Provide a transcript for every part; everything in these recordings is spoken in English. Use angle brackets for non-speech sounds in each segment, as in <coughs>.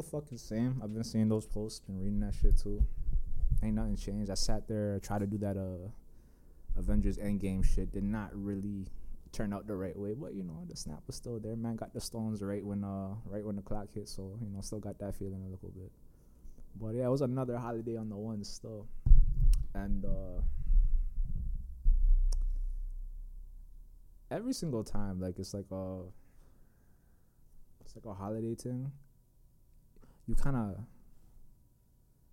the fucking same. I've been seeing those posts, been reading that shit too. Ain't nothing changed. I sat there, tried to do that uh Avengers Endgame shit. Did not really turn out the right way, but you know the snap was still there. Man got the stones right when uh right when the clock hit, so you know still got that feeling a little bit. But yeah, it was another holiday on the one still, and uh every single time, like it's like a it's like a holiday thing. You kind of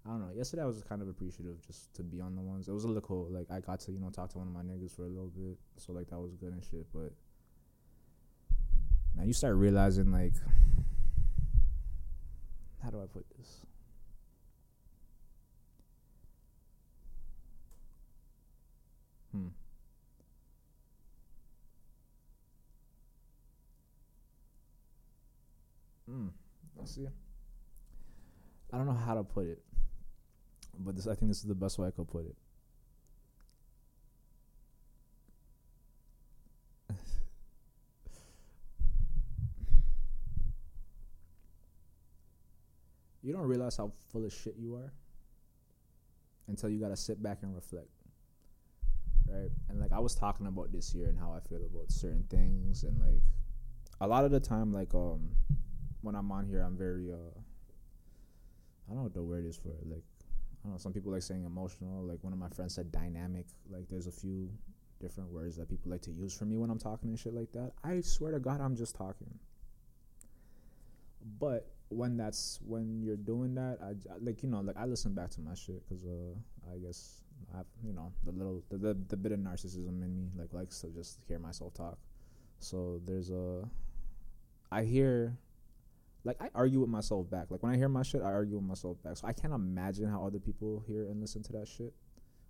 I don't know. Yesterday I was kind of appreciative just to be on the ones. It was a little cool. Like I got to you know talk to one of my niggas for a little bit, so like that was good and shit. But man, you start realizing like how do I put this? Hmm. Hmm. I see. I don't know how to put it but this I think this is the best way I could put it. <laughs> you don't realize how full of shit you are until you gotta sit back and reflect. Right? And like I was talking about this year and how I feel about certain things and like a lot of the time like um when I'm on here I'm very uh I don't know what the word is for it, like I don't know. Some people like saying emotional. Like one of my friends said dynamic. Like there's a few different words that people like to use for me when I'm talking and shit like that. I swear to God, I'm just talking. But when that's when you're doing that, I like you know like I listen back to my shit because uh I guess I you know the little the, the the bit of narcissism in me like likes to just hear myself talk. So there's a I hear like I argue with myself back. Like when I hear my shit, I argue with myself back. So I can't imagine how other people hear and listen to that shit,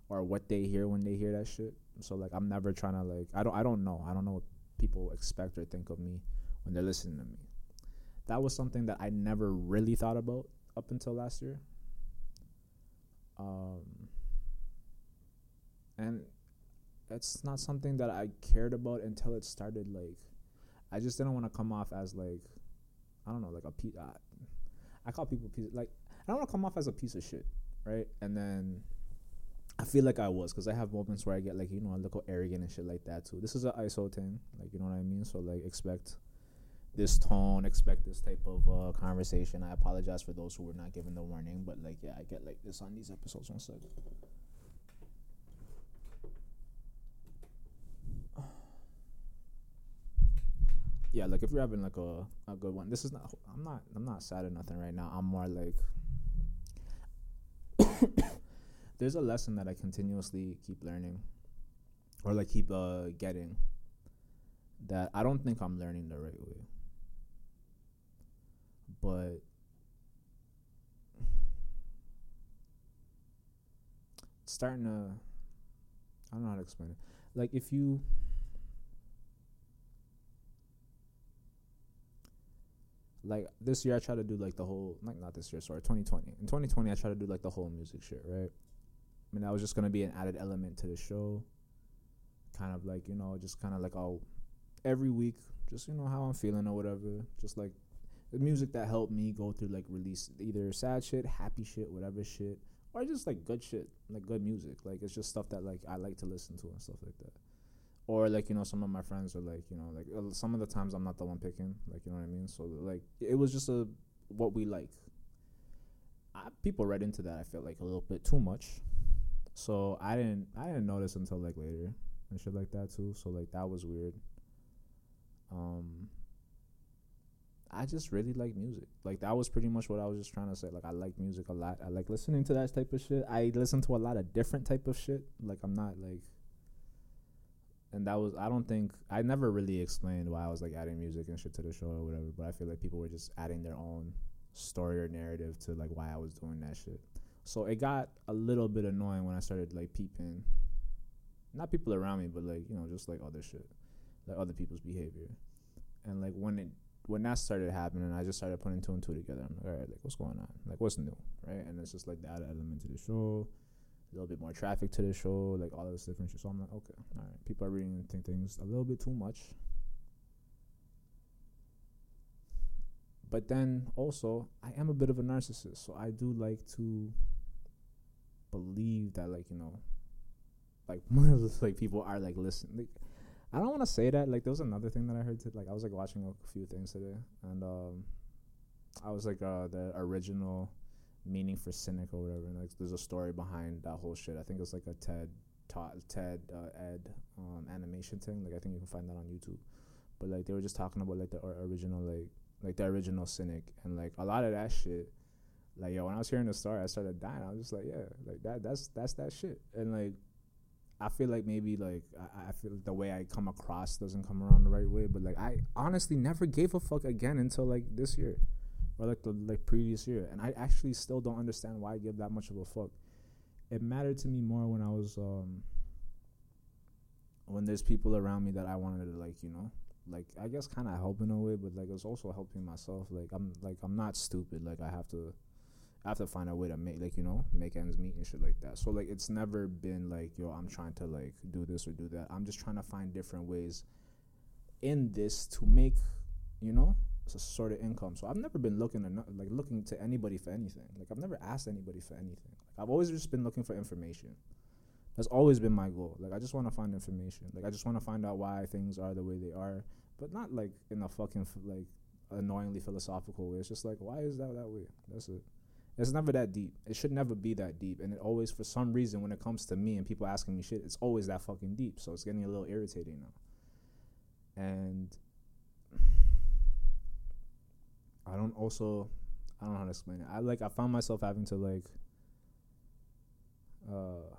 or what they hear when they hear that shit. So like I'm never trying to like I don't I don't know I don't know what people expect or think of me when they're listening to me. That was something that I never really thought about up until last year. Um, and it's not something that I cared about until it started. Like, I just didn't want to come off as like I don't know, like a piece. I, I call people piece like I don't want to come off as a piece of shit, right? And then I feel like I was because I have moments where I get like you know a little arrogant and shit like that too. This is an ISO thing, like you know what I mean. So like expect this tone, expect this type of uh, conversation. I apologize for those who were not given the warning, but like yeah, I get like this on these episodes. One second. Yeah, like if you're having like a, a good one, this is not. I'm not. I'm not sad or nothing right now. I'm more like. <coughs> there's a lesson that I continuously keep learning, or like keep uh getting. That I don't think I'm learning the right way. But starting to I don't know how to explain it. Like if you like this year I try to do like the whole like not this year, sorry, 2020. In 2020 I try to do like the whole music shit, right? I mean that was just gonna be an added element to the show. Kind of like, you know, just kinda like I'll every week, just you know how I'm feeling or whatever. Just like the music that helped me go through like release either sad shit, happy shit, whatever shit. Or just like good shit, like good music. Like it's just stuff that like I like to listen to and stuff like that or like you know some of my friends are like you know like uh, some of the times i'm not the one picking like you know what i mean so like it was just a what we like I, people read into that i felt like a little bit too much so i didn't i didn't notice until like later and shit like that too so like that was weird um I just really like music. Like that was pretty much what I was just trying to say. Like I like music a lot. I like listening to that type of shit. I listen to a lot of different type of shit. Like I'm not like and that was I don't think I never really explained why I was like adding music and shit to the show or whatever, but I feel like people were just adding their own story or narrative to like why I was doing that shit. So it got a little bit annoying when I started like peeping not people around me, but like, you know, just like other shit. Like other people's behavior. And like when it when that started happening, I just started putting two and two together. I'm like, all right, like what's going on? Like what's new, right? And it's just like the added element to the show a little bit more traffic to the show, like all this different shit. So I'm like, okay, all right. People are reading think things a little bit too much. But then also, I am a bit of a narcissist, so I do like to believe that, like you know, like <laughs> like people are like listening. Like, I don't want to say that. Like there was another thing that I heard. To, like I was like watching a few things today, and um, I was like uh the original meaning for cynic or whatever. And like there's a story behind that whole shit. I think it's like a TED ta- TED uh, Ed um animation thing. Like I think you can find that on YouTube. But like they were just talking about like the original like like the original cynic and like a lot of that shit. Like yo, when I was hearing the story, I started dying. I was just like, yeah, like that. That's that's that shit. And like I feel like maybe like I, I feel like the way I come across doesn't come around the right way, but like I honestly never gave a fuck again until like this year, or like the like previous year, and I actually still don't understand why I give that much of a fuck. It mattered to me more when I was um when there's people around me that I wanted to like you know like I guess kind of help in a way, but like it's also helping myself. Like I'm like I'm not stupid. Like I have to I have to find a way to make like you know make ends meet and shit like that. So like it's never been like yo I'm trying to like do this or do that. I'm just trying to find different ways in this to make you know sort of income. So I've never been looking at like looking to anybody for anything. Like I've never asked anybody for anything. Like I've always just been looking for information. That's always been my goal. Like I just want to find information. Like I just want to find out why things are the way they are, but not like in a fucking like annoyingly philosophical way. It's just like why is that that way? That's it. It's never that deep. It should never be that deep. And it always, for some reason, when it comes to me and people asking me shit, it's always that fucking deep. So it's getting a little irritating now. And I don't also, I don't know how to explain it. I like, I found myself having to like, uh,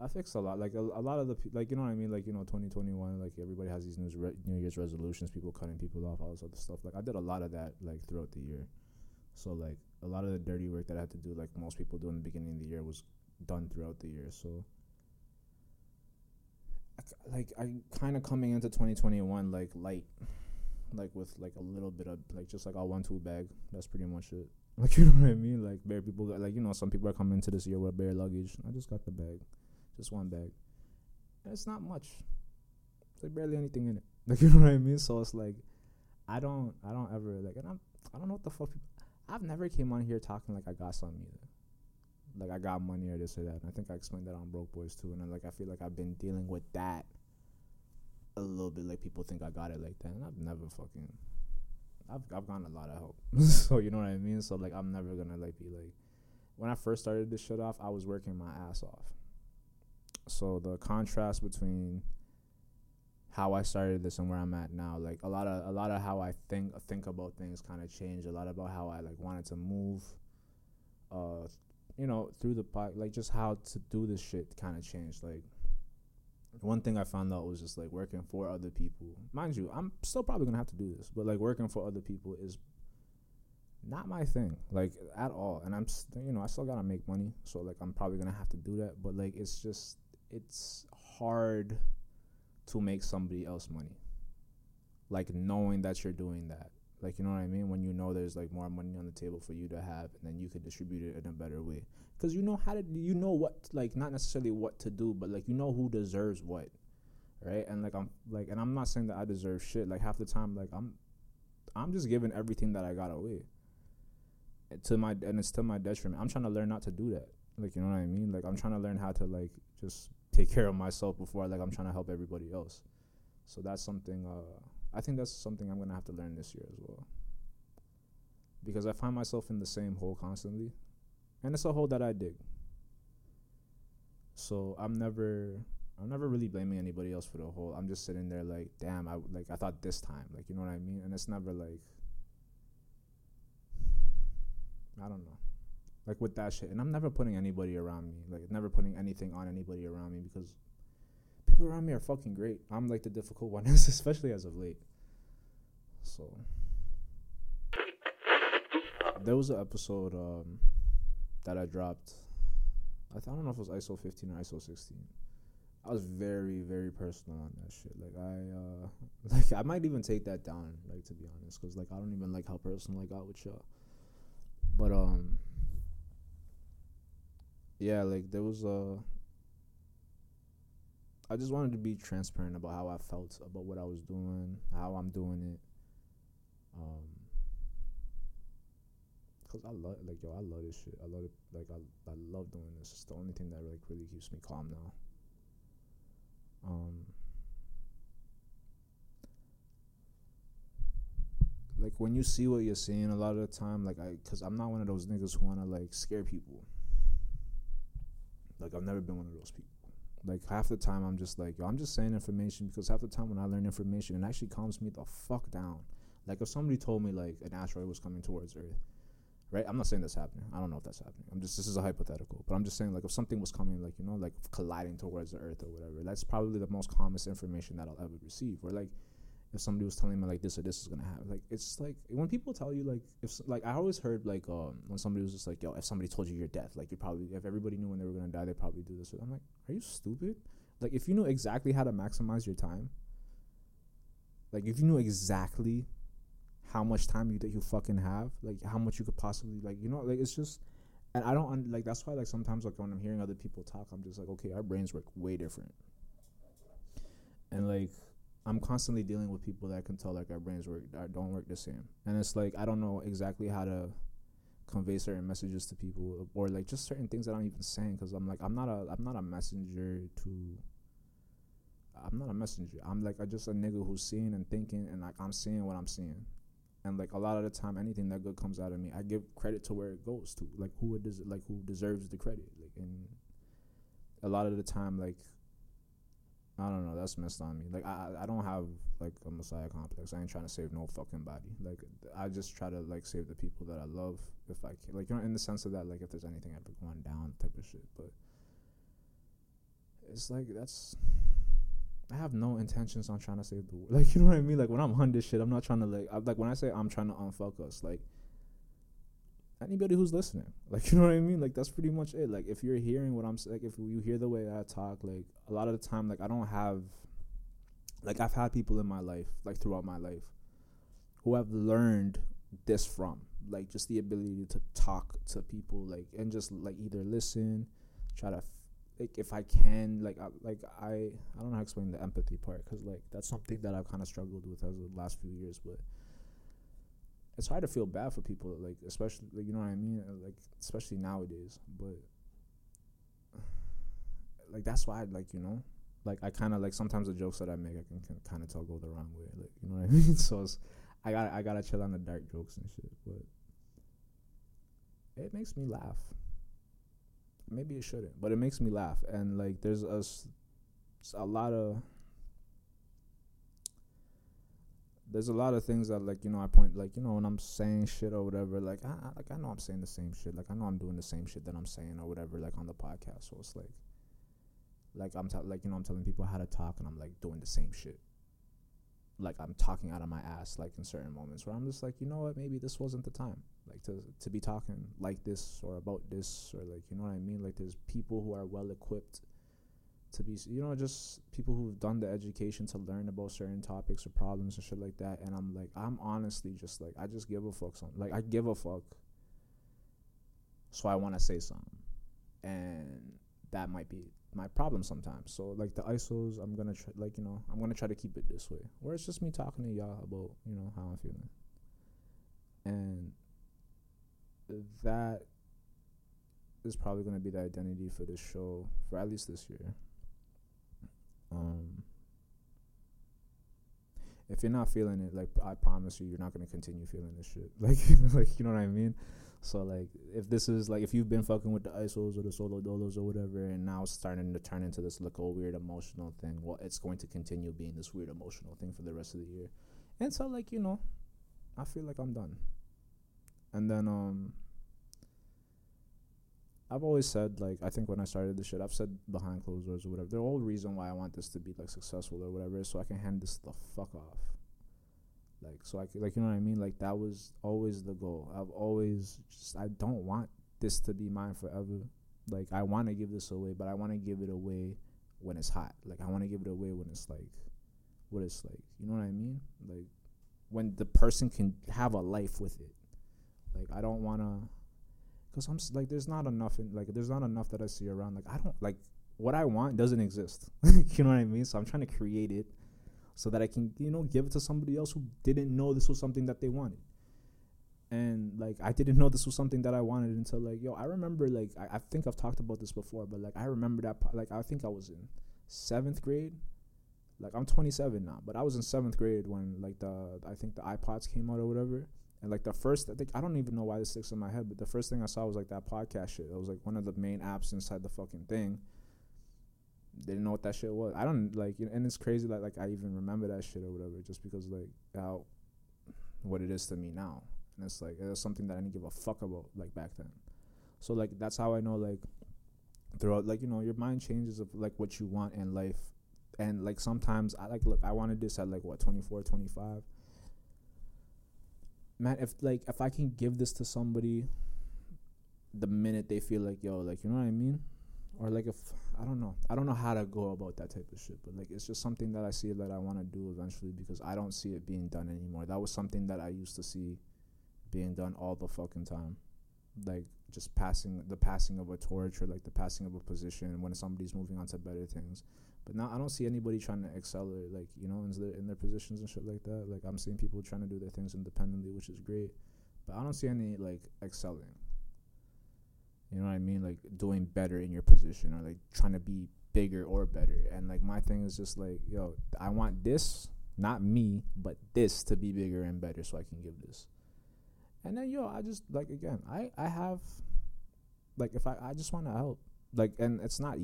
I fixed a lot. Like a, a lot of the like you know what I mean. Like you know, twenty twenty one. Like everybody has these new re- New Year's resolutions. People cutting people off, all this other stuff. Like I did a lot of that like throughout the year. So like a lot of the dirty work that I had to do, like most people do in the beginning of the year, was done throughout the year. So like I kind of coming into twenty twenty one like light, like with like a little bit of like just like a one two bag. That's pretty much it. <laughs> Like you know what I mean? Like bare people got, like you know some people are coming into this year with bare luggage. I just got the bag just one bag. And it's not much. It's like barely anything in it. <laughs> Like you know what I mean? So it's like I don't I don't ever like and I'm I don't know what the fuck people I've never came on here talking like I got something either. Like I got money or this or that. And I think I explained that on Broke Boys too. And then like I feel like I've been dealing with that a little bit like people think I got it like that. And I've never fucking I've I've gotten a lot of help. <laughs> so you know what I mean? So like I'm never gonna like be like when I first started this shit off, I was working my ass off. So the contrast between how I started this and where I'm at now, like a lot of a lot of how I think think about things kind of changed. A lot about how I like wanted to move, uh, you know, through the pot, like just how to do this shit kind of changed. Like one thing I found out was just like working for other people. Mind you, I'm still probably gonna have to do this, but like working for other people is not my thing, like at all. And I'm, st- you know, I still gotta make money, so like I'm probably gonna have to do that. But like it's just it's hard to make somebody else money. Like knowing that you're doing that. Like you know what I mean? When you know there's like more money on the table for you to have and then you could distribute it in a better way. Cuz you know how to you know what like not necessarily what to do, but like you know who deserves what. Right? And like I'm like and I'm not saying that I deserve shit. Like half the time like I'm I'm just giving everything that I got away. To my and it's to my detriment. I'm trying to learn not to do that. Like you know what I mean? Like I'm trying to learn how to like just take care of myself before like I'm trying to help everybody else. So that's something uh I think that's something I'm gonna have to learn this year as well. Because I find myself in the same hole constantly. And it's a hole that I dig. So I'm never I'm never really blaming anybody else for the hole. I'm just sitting there like, damn, I like I thought this time, like you know what I mean? And it's never like I don't know like with that shit. And I'm never putting anybody around me, like never putting anything on anybody around me because people around me are fucking great. I'm like the difficult one, <laughs> especially as of late. So there was an episode um, that I dropped. I, th- I don't know if it was ISO 15 or ISO 16. I was very, very personal on that shit. Like I, uh, <laughs> like I might even take that down. Like to be honest, because like I don't even like how personal I got with y'all. But um, yeah, like there was a. I just wanted to be transparent about how I felt about what I was doing, how I'm doing it. Um, cause I love like yo, I love this shit. I love it. Like I, I love doing this. It's the only thing that like really keeps me calm now. Um, like when you see what you're seeing a lot of the time, like I, cause I'm not one of those niggas who wanna like scare people. Like I've never been one of those people. Like half the time I'm just like, yo, I'm just saying information because half the time when I learn information, it actually calms me the fuck down. Like if somebody told me like an asteroid was coming towards Earth, right? I'm not saying that's happening. I don't know if that's happening. I'm just this is a hypothetical, but I'm just saying like if something was coming, like you know, like colliding towards the Earth or whatever, that's probably the most calmest information that I'll ever receive. Or like if somebody was telling me like this or this is gonna happen, like it's like when people tell you like if like I always heard like um when somebody was just like yo if somebody told you your death like you probably if everybody knew when they were gonna die they probably do this. I'm like are you stupid? Like if you knew exactly how to maximize your time, like if you knew exactly how much time you that you fucking have, like how much you could possibly like, you know, like it's just, and I don't like that's why like sometimes like when I'm hearing other people talk, I'm just like, okay, our brains work way different, and like I'm constantly dealing with people that can tell like our brains work don't work the same, and it's like I don't know exactly how to convey certain messages to people or like just certain things that I'm even saying because I'm like I'm not a I'm not a messenger to I'm not a messenger. I'm like I just a nigga who's seeing and thinking and like I'm seeing what I'm seeing. And like a lot of the time anything that good comes out of me i give credit to where it goes to. Like who it like who deserves the credit. Like and a lot of the time like i don't know that's messed on me like i i don't have like a messiah complex i ain't trying to save no fucking body like i just try to like save the people that i love if i can like you know in the sense of that like if there's anything ever going down type of shit but it's like that's I have no intentions on trying to save the world. Like <laughs> you know what I mean? Like when I'm on this shit, I'm not trying to like I, like when I say I'm trying to unfuck us, like anybody who's listening, <laughs> like you know what I mean? Like that's pretty much it. Like if you're hearing what I'm like, if you hear the way I talk, like a lot of the time, like I don't have, like I've had people in my life, like throughout my life, who have learned this from, like just the ability to talk to people, like and just like either listen, try to like if I can like I, like I I don't know how to explain the empathy part because like that's something that I've kind of struggled with as the last few years, but it's hard to feel bad for people like especially like, you know what I mean uh, like especially nowadays, but like that's why I, like you know like I kind of like sometimes the jokes that I make I can, can kind of tell go the wrong way like you know what I <laughs> mean so I got I gotta chill on the dark jokes and shit, but it makes me laugh maybe it shouldn't, but it makes me laugh. And like, there's a, a lot of there's a lot of things that like you know I point like you know when I'm saying shit or whatever like I, like I know I'm saying the same shit. Like I know I'm doing the same shit that I'm saying or whatever like on the podcast. So it's like like I'm t- like you know I'm telling people how to talk and I'm like doing the same shit. Like I'm talking out of my ass like in certain moments where I'm just like you know what? Maybe this wasn't the time like to to be talking like this or about this or like you know what I mean? Like there's people who are well equipped to be you know just people who've done the education to learn about certain topics or problems and shit like that and I'm like I'm honestly just like I just give a fuck something like I give a fuck. So I want to say something. And that might be my problem sometimes. So like the isos I'm gonna try like you know I'm gonna try to keep it this way where it's just me talking to y'all about you know how I'm feeling. And that is probably going to be the identity for this show for at least this year. If you're not feeling it, like I promise you, you're not gonna continue feeling this shit. <laughs> Like, like you know what I mean. So like, if this is like, if you've been fucking with the isos or the solo dolos or whatever, and now it's starting to turn into this like a weird emotional thing, well, it's going to continue being this weird emotional thing for the rest of the year. And so like you know, I feel like I'm done. And then um I've always said like I think when I started this shit, I've said behind closed doors or whatever. The whole reason why I want this to be like successful or whatever is so I can hand this the fuck off. Like so I can, like you know what I mean? Like that was always the goal. I've always just I don't want this to be mine forever. Like I want to give this away, but I want to give it away when it's hot. Like I want to give it away when it's like what it's like. You know what I mean? Like when the person can have a life with it. Like I don't want to Cause I'm like, there's not enough in like, there's not enough that I see around. Like, I don't like what I want doesn't exist. <laughs> you know what I mean? So I'm trying to create it so that I can, you know, give it to somebody else who didn't know this was something that they wanted. And like I didn't know this was something that I wanted until like yo, I remember like I, I think I've talked about this before, but like I remember that like I think I was in seventh grade. Like I'm 27 now, but I was in seventh grade when like the I think the iPods came out or whatever. And like the first, I think I don't even know why this sticks in my head, but the first thing I saw was like that podcast shit. It was like one of the main apps inside the fucking thing didn't know what that shit was. I don't like, you know, and it's crazy that like I even remember that shit or whatever, just because like how what it is to me now, and it's like it's something that I didn't give a fuck about like back then. So like that's how I know like throughout like you know your mind changes of like what you want in life, and like sometimes I like look I wanted this at like what 24, 25. Man, if like if I can give this to somebody the minute they feel like yo like you know what I mean or like if I don't know, I don't know how to go about that type of shit, but like it's just something that I see that I want to do eventually because I don't see it being done anymore. That was something that I used to see being done all the fucking time, like just passing the passing of a torch or like the passing of a position when somebody's moving on to better things. But now I don't see anybody trying to accelerate, like you know, in their in their positions and shit like that. Like I'm seeing people trying to do their things independently, which is great, but I don't see any like excelling. You know what I mean? Like doing better in your position or like trying to be bigger or better. And like my thing is just like, yo, I want this, not me, but this to be bigger and better so I can give this. And then yo, I just like again, I I have like if I I just want to help. Like and it's not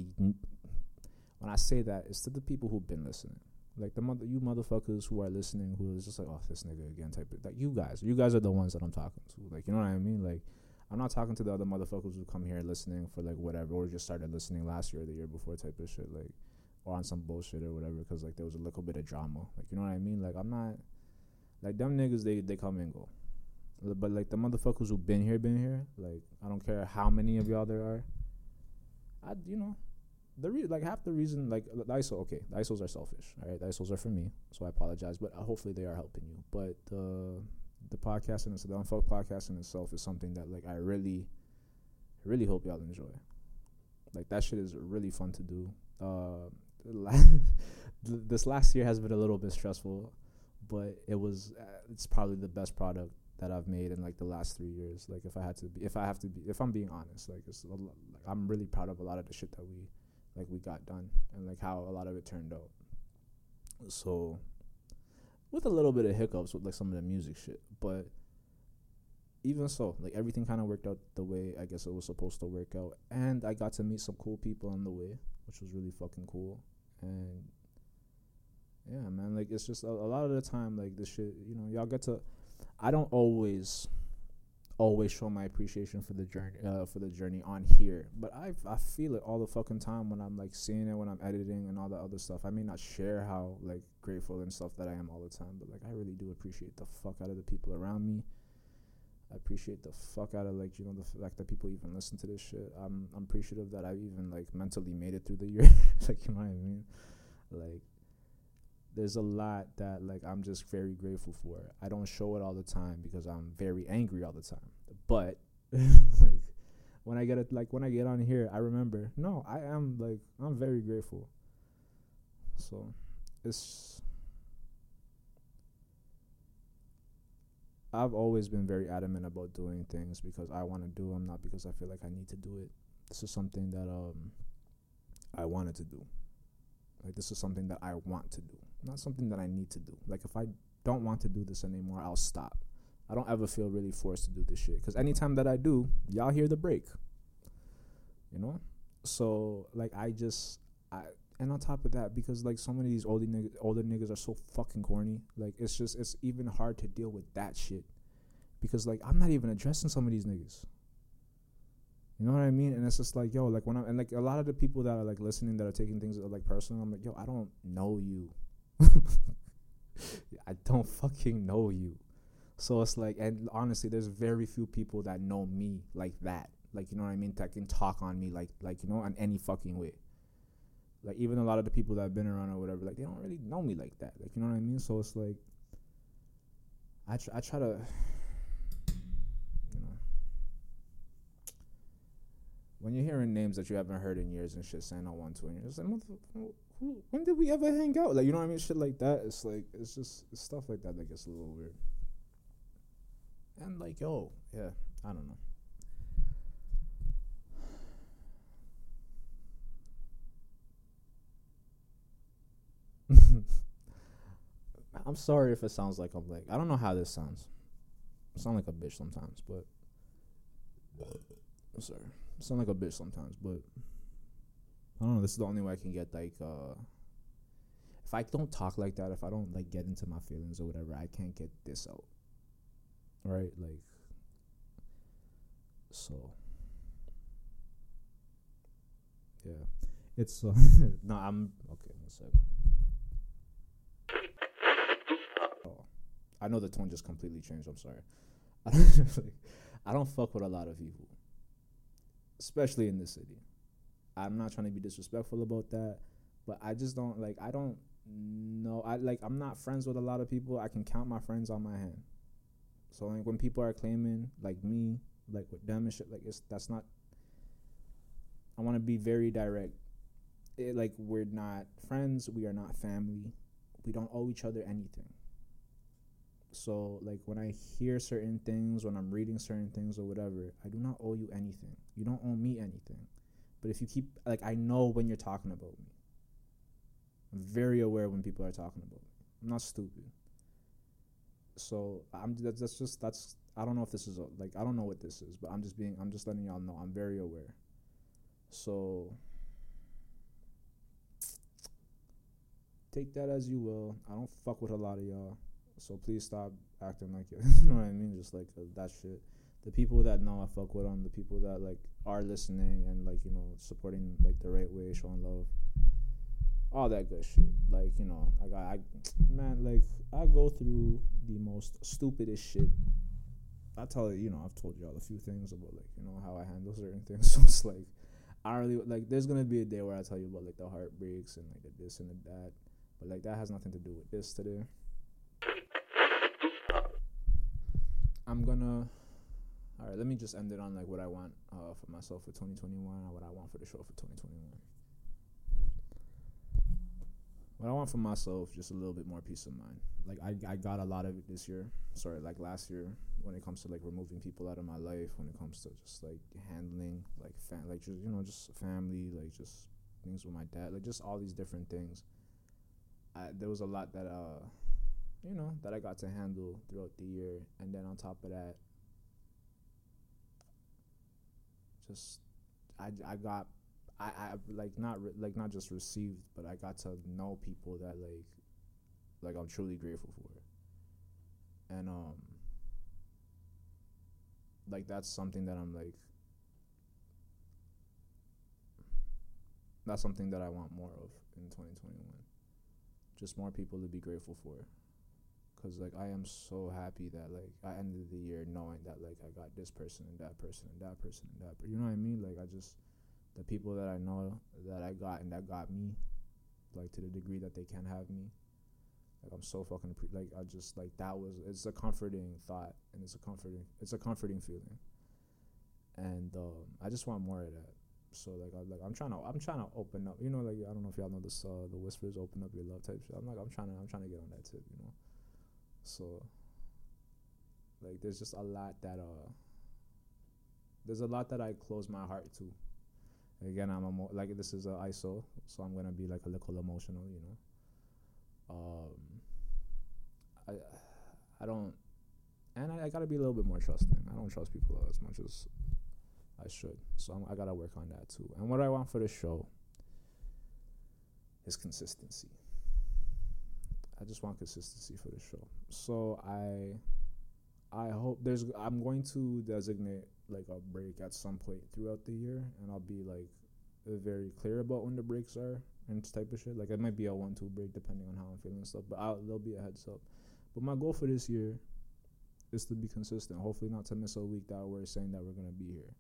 when I say that, it's to the people who've been listening. Like the mother, you motherfuckers who are listening, who is just like, oh, this nigga again, type of like you guys. You guys are the ones that I'm talking to. Like you know what I mean? Like I'm not talking to the other motherfuckers who come here listening for like whatever, or just started listening last year or the year before type of shit, like, or on some bullshit or whatever, because like there was a little bit of drama. Like, you know what I mean? Like, I'm not, like, them niggas, they, they come and go. But like the motherfuckers who've been here, been here, like, I don't care how many of y'all there are. I, you know, the re- like half the reason, like, the ISO, okay, the ISOs are selfish, all right? The ISOs are for me, so I apologize, but uh, hopefully they are helping you. But, uh, the podcast and the Unfuck podcast in itself is something that like I really, really hope y'all enjoy. Like that shit is really fun to do. Uh, <laughs> this last year has been a little bit stressful, but it was uh, it's probably the best product that I've made in like the last three years. Like if I had to be, if I have to be, if I'm being honest, like it's like I'm really proud of a lot of the shit that we like we got done and like how a lot of it turned out. So with a little bit of hiccups with like some of the music shit, but even so, like everything kind of worked out the way I guess it was supposed to work out, and I got to meet some cool people on the way, which was really fucking cool. And yeah, man, like it's just a, a lot of the time, like this shit, you know, y'all get to. I don't always always show my appreciation for the journey uh, for the journey on here. But i i feel it all the fucking time when i'm like seeing it when i'm editing and all the other stuff. I may not share how like grateful and stuff that i am all the time but like i really do appreciate the fuck out of the people around me. I appreciate the fuck out of like you know the fact that people even listen to this shit. I'm i'm appreciative that i even like mentally made it through the year. <laughs> Like you know what i mean? Like there's a lot that like I'm just very grateful for. I don't show it all the time because I'm very angry all the time. But <laughs> like when I get it like when I get on here, I remember, no, I am like I'm very grateful. So it's I've always been very adamant about doing things because I want to do them, not because I feel like I need to do it. This is something that um I wanted to do. Like this is something that I want to do not something that I need to do. Like if I don't want to do this anymore, I'll stop. I don't ever feel really forced to do this shit because anytime that I do, y'all hear the break. You know, so like I just I and on top of that, because like so many of these older niggas, older niggas are so fucking corny. Like it's just it's even hard to deal with that shit because like I'm not even addressing some of these niggas. You know what I mean? And it's just like, yo, like when I'm and like a lot of the people that are like listening that are taking things like personal, I'm like, yo, I don't know you. <laughs> I don't fucking know you. So it's like, and honestly, there's very few people that know me like that. Like, you know what I mean? That can talk on me like, like you know, in any fucking way. Like, even a lot of the people that have been around or whatever, like, they don't really know me like that. Like, you know what I mean? So it's like, I try, I try to, <sighs> you know, when you're hearing names that you haven't heard in years and shit saying I want to, and you're just like, when did we ever hang out? Like, you know what I mean? Shit like that. It's like, it's just it's stuff like that that gets a little weird. And like, yo, yeah, I don't know. <laughs> I'm sorry if it sounds like I'm like I don't know how this sounds. I sound like a bitch sometimes, but I'm sorry. I sound like a bitch sometimes, but I don't know. This is the only way I can get like uh if I don't talk like that, if I don't like get into my feelings or whatever, I can't get this out. Right? Like so yeah. It's uh <laughs> no, I'm okay, one second. Oh. I know the tone just completely changed, I'm sorry. <laughs> I don't fuck with a lot of people. Especially in this city. I'm not trying to be disrespectful about that, but I just don't like I don't know I like I'm not friends with a lot of people. I can count my friends on my hand. So like when people are claiming like me, like with them and shit, like it's that's not I want to be very direct. It, like we're not friends, we are not family. We don't owe each other anything. So like when I hear certain things, when I'm reading certain things or whatever, I do not owe you anything. You don't owe me anything. But if you keep like I know when you're talking about me. I'm very aware when people are talking about me. I'm not stupid. So I'm that's, just that's I don't know if this is a, like I don't know what this is, but I'm just being I'm just letting y'all know I'm very aware. So take that as you will. I don't fuck with a lot of y'all, so please stop acting like it. <laughs> you know what I mean? Just like uh, that shit the people that know I fuck with them, the people that like are listening and like you know supporting like the right way, showing love, all that good shit. Like you know, I got I man like I go through the most stupidest shit. I tell you, you know, I've told y'all a few things about like you know how I handle certain things. <laughs> So it's like I really like. There's gonna be a day where I tell you about like the heartbreaks and like the this and the that, but like that has nothing to do with this today. I'm gonna all right, let me just end it on like what I want uh, for myself for 2021 and what I want for the show for 2021. What I want for myself, just a little bit more peace of mind. Like I, I got a lot of it this year. Sorry, like last year when it comes to like removing people out of my life, when it comes to just like handling like fam- like just you know just family, like just things with my dad, like just all these different things. I, there was a lot that uh, you know, that I got to handle throughout the year, and then on top of that, just I, I got I, I like not re- like not just received but I got to know people that like like I'm truly grateful for. And um like that's something that I'm like that's something that I want more of in 2021 just more people to be grateful for because like I am so happy that like I ended the year knowing that like I got this person and that person and that person and that. But you know what I mean? Like I just the people that I know that I got and that got me, like to the degree that they can have me. Like I'm so fucking pre- like I just like that was it's a comforting thought and it's a comforting it's a comforting feeling. And um, I just want more of that. So like I like I'm trying to I'm trying to open up. You know like I don't know if y'all know this uh the whispers open up your love type shit. I'm like I'm trying to I'm trying to get on that tip. You know. So like there's just a lot that uh there's a lot that I close my heart to. Again, I'm a mo- like this is a ISO, so I'm gonna be like a little emotional, you know. Um, I I don't, and I, I gotta be a little bit more trusting. I don't trust people as much as I should, so I'm, I gotta work on that too. And what I want for the show is consistency. I just want consistency for the show. So I I hope there's I'm going to designate like a break at some point throughout the year and I'll be like very clear about when the breaks are and type of shit. Like it might be a one two break depending on how I'm feeling and stuff, but I'll, there'll be a heads up. But my goal for this year is to be consistent. Hopefully not to miss a week that we're saying that we're gonna be here.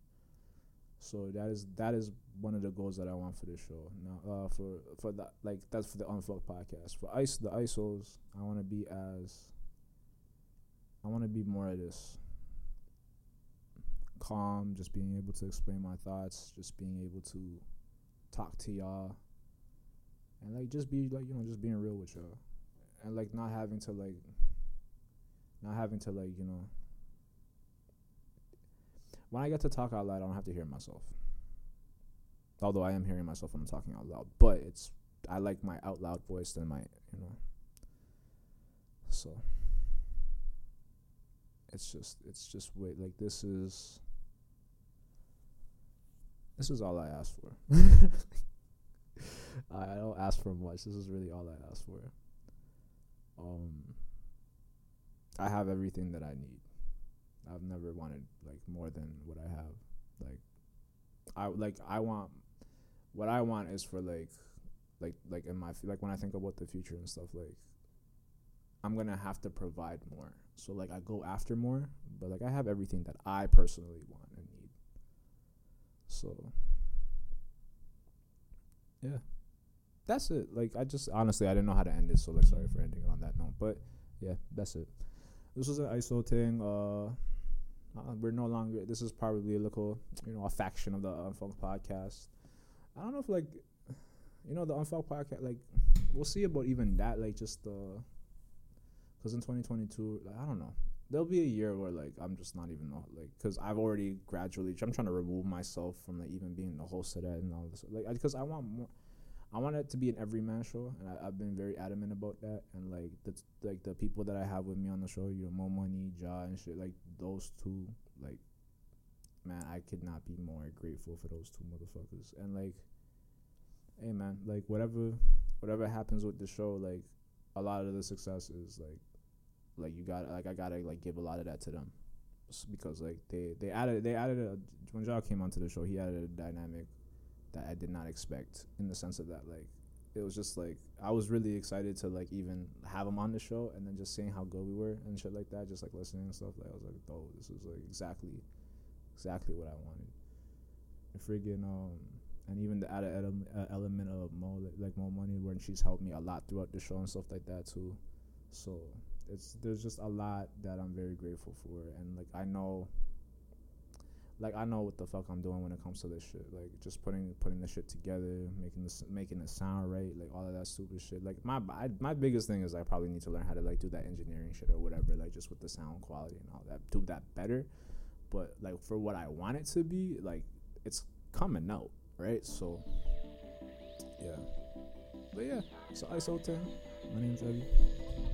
So that is that is one of the goals that I want for this show. Now, uh, for for that like that's for the Unfuck podcast. For ice the ISOs, I want to be as I want to be more of this calm, just being able to explain my thoughts, just being able to talk to y'all, and like just be like you know just being real with y'all, and like not having to like not having to like you know when I get to talk out loud, I don't have to hear myself. Although I am hearing myself when I'm talking out loud, but it's I like my out loud voice than my you know. So it's just it's just wait like this is this is all I asked for. <laughs> I don't ask for much. This is really all I asked for. Um I have everything that I need. I've never wanted like more than what I have. Like I like I want what I want is for like like like in my like when I think about the future and stuff like I'm gonna have to provide more. So like I go after more, but like I have everything that I personally want and need. So yeah, that's it. Like I just honestly I didn't know how to end it, so like sorry for ending it on that note. But yeah, that's it. This was an ISO thing. Uh, uh, we're no longer. This is probably a little, you know, a faction of the Unfuck podcast. I don't know if like, you know, the Unfuck podcast. Like, we'll see about even that. Like, just the, uh, because in 2022, like, I don't know. There'll be a year where like I'm just not even like because I've already gradually. I'm trying to remove myself from like even being the host of that and all this. Like, because I want more. I want it to be an everyman show, and I, have been very adamant about that. And like the like the people that I have with me on the show, you know, Mo Money, Ja, and shit, like those two, like man, I could not be more grateful for those two motherfuckers. And like, hey man, like whatever whatever happens with the show, like a lot of the success is like like you got like I gotta like give a lot of that to them because like they they added they added a when Ja came onto the show, he added a dynamic that I did not expect in the sense of that like it was just like I was really excited to like even have him on the show and then just seeing how good we were and shit like that, just like listening and stuff. Like I was like, oh, this is like exactly, exactly what I wanted. And friggin' um, and even the added ele- uh, element of more like, Mo Money when she's helped me a lot throughout the show and stuff like that too. So it's there's just a lot that I'm very grateful for, and like I know like I know what the fuck I'm doing when it comes to this shit. Like just putting putting the shit together, making this making it sound right, like all of that stupid shit. Like my I, my biggest thing is I probably need to learn how to like do that engineering shit or whatever, like just with the sound quality and all that, do that better. But like for what I want it to be, like it's coming out, right? So yeah. But yeah, so ISO 10. My name's Ebby.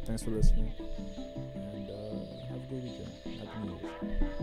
Thanks for listening. And uh, have a good weekend. Happy New Year's.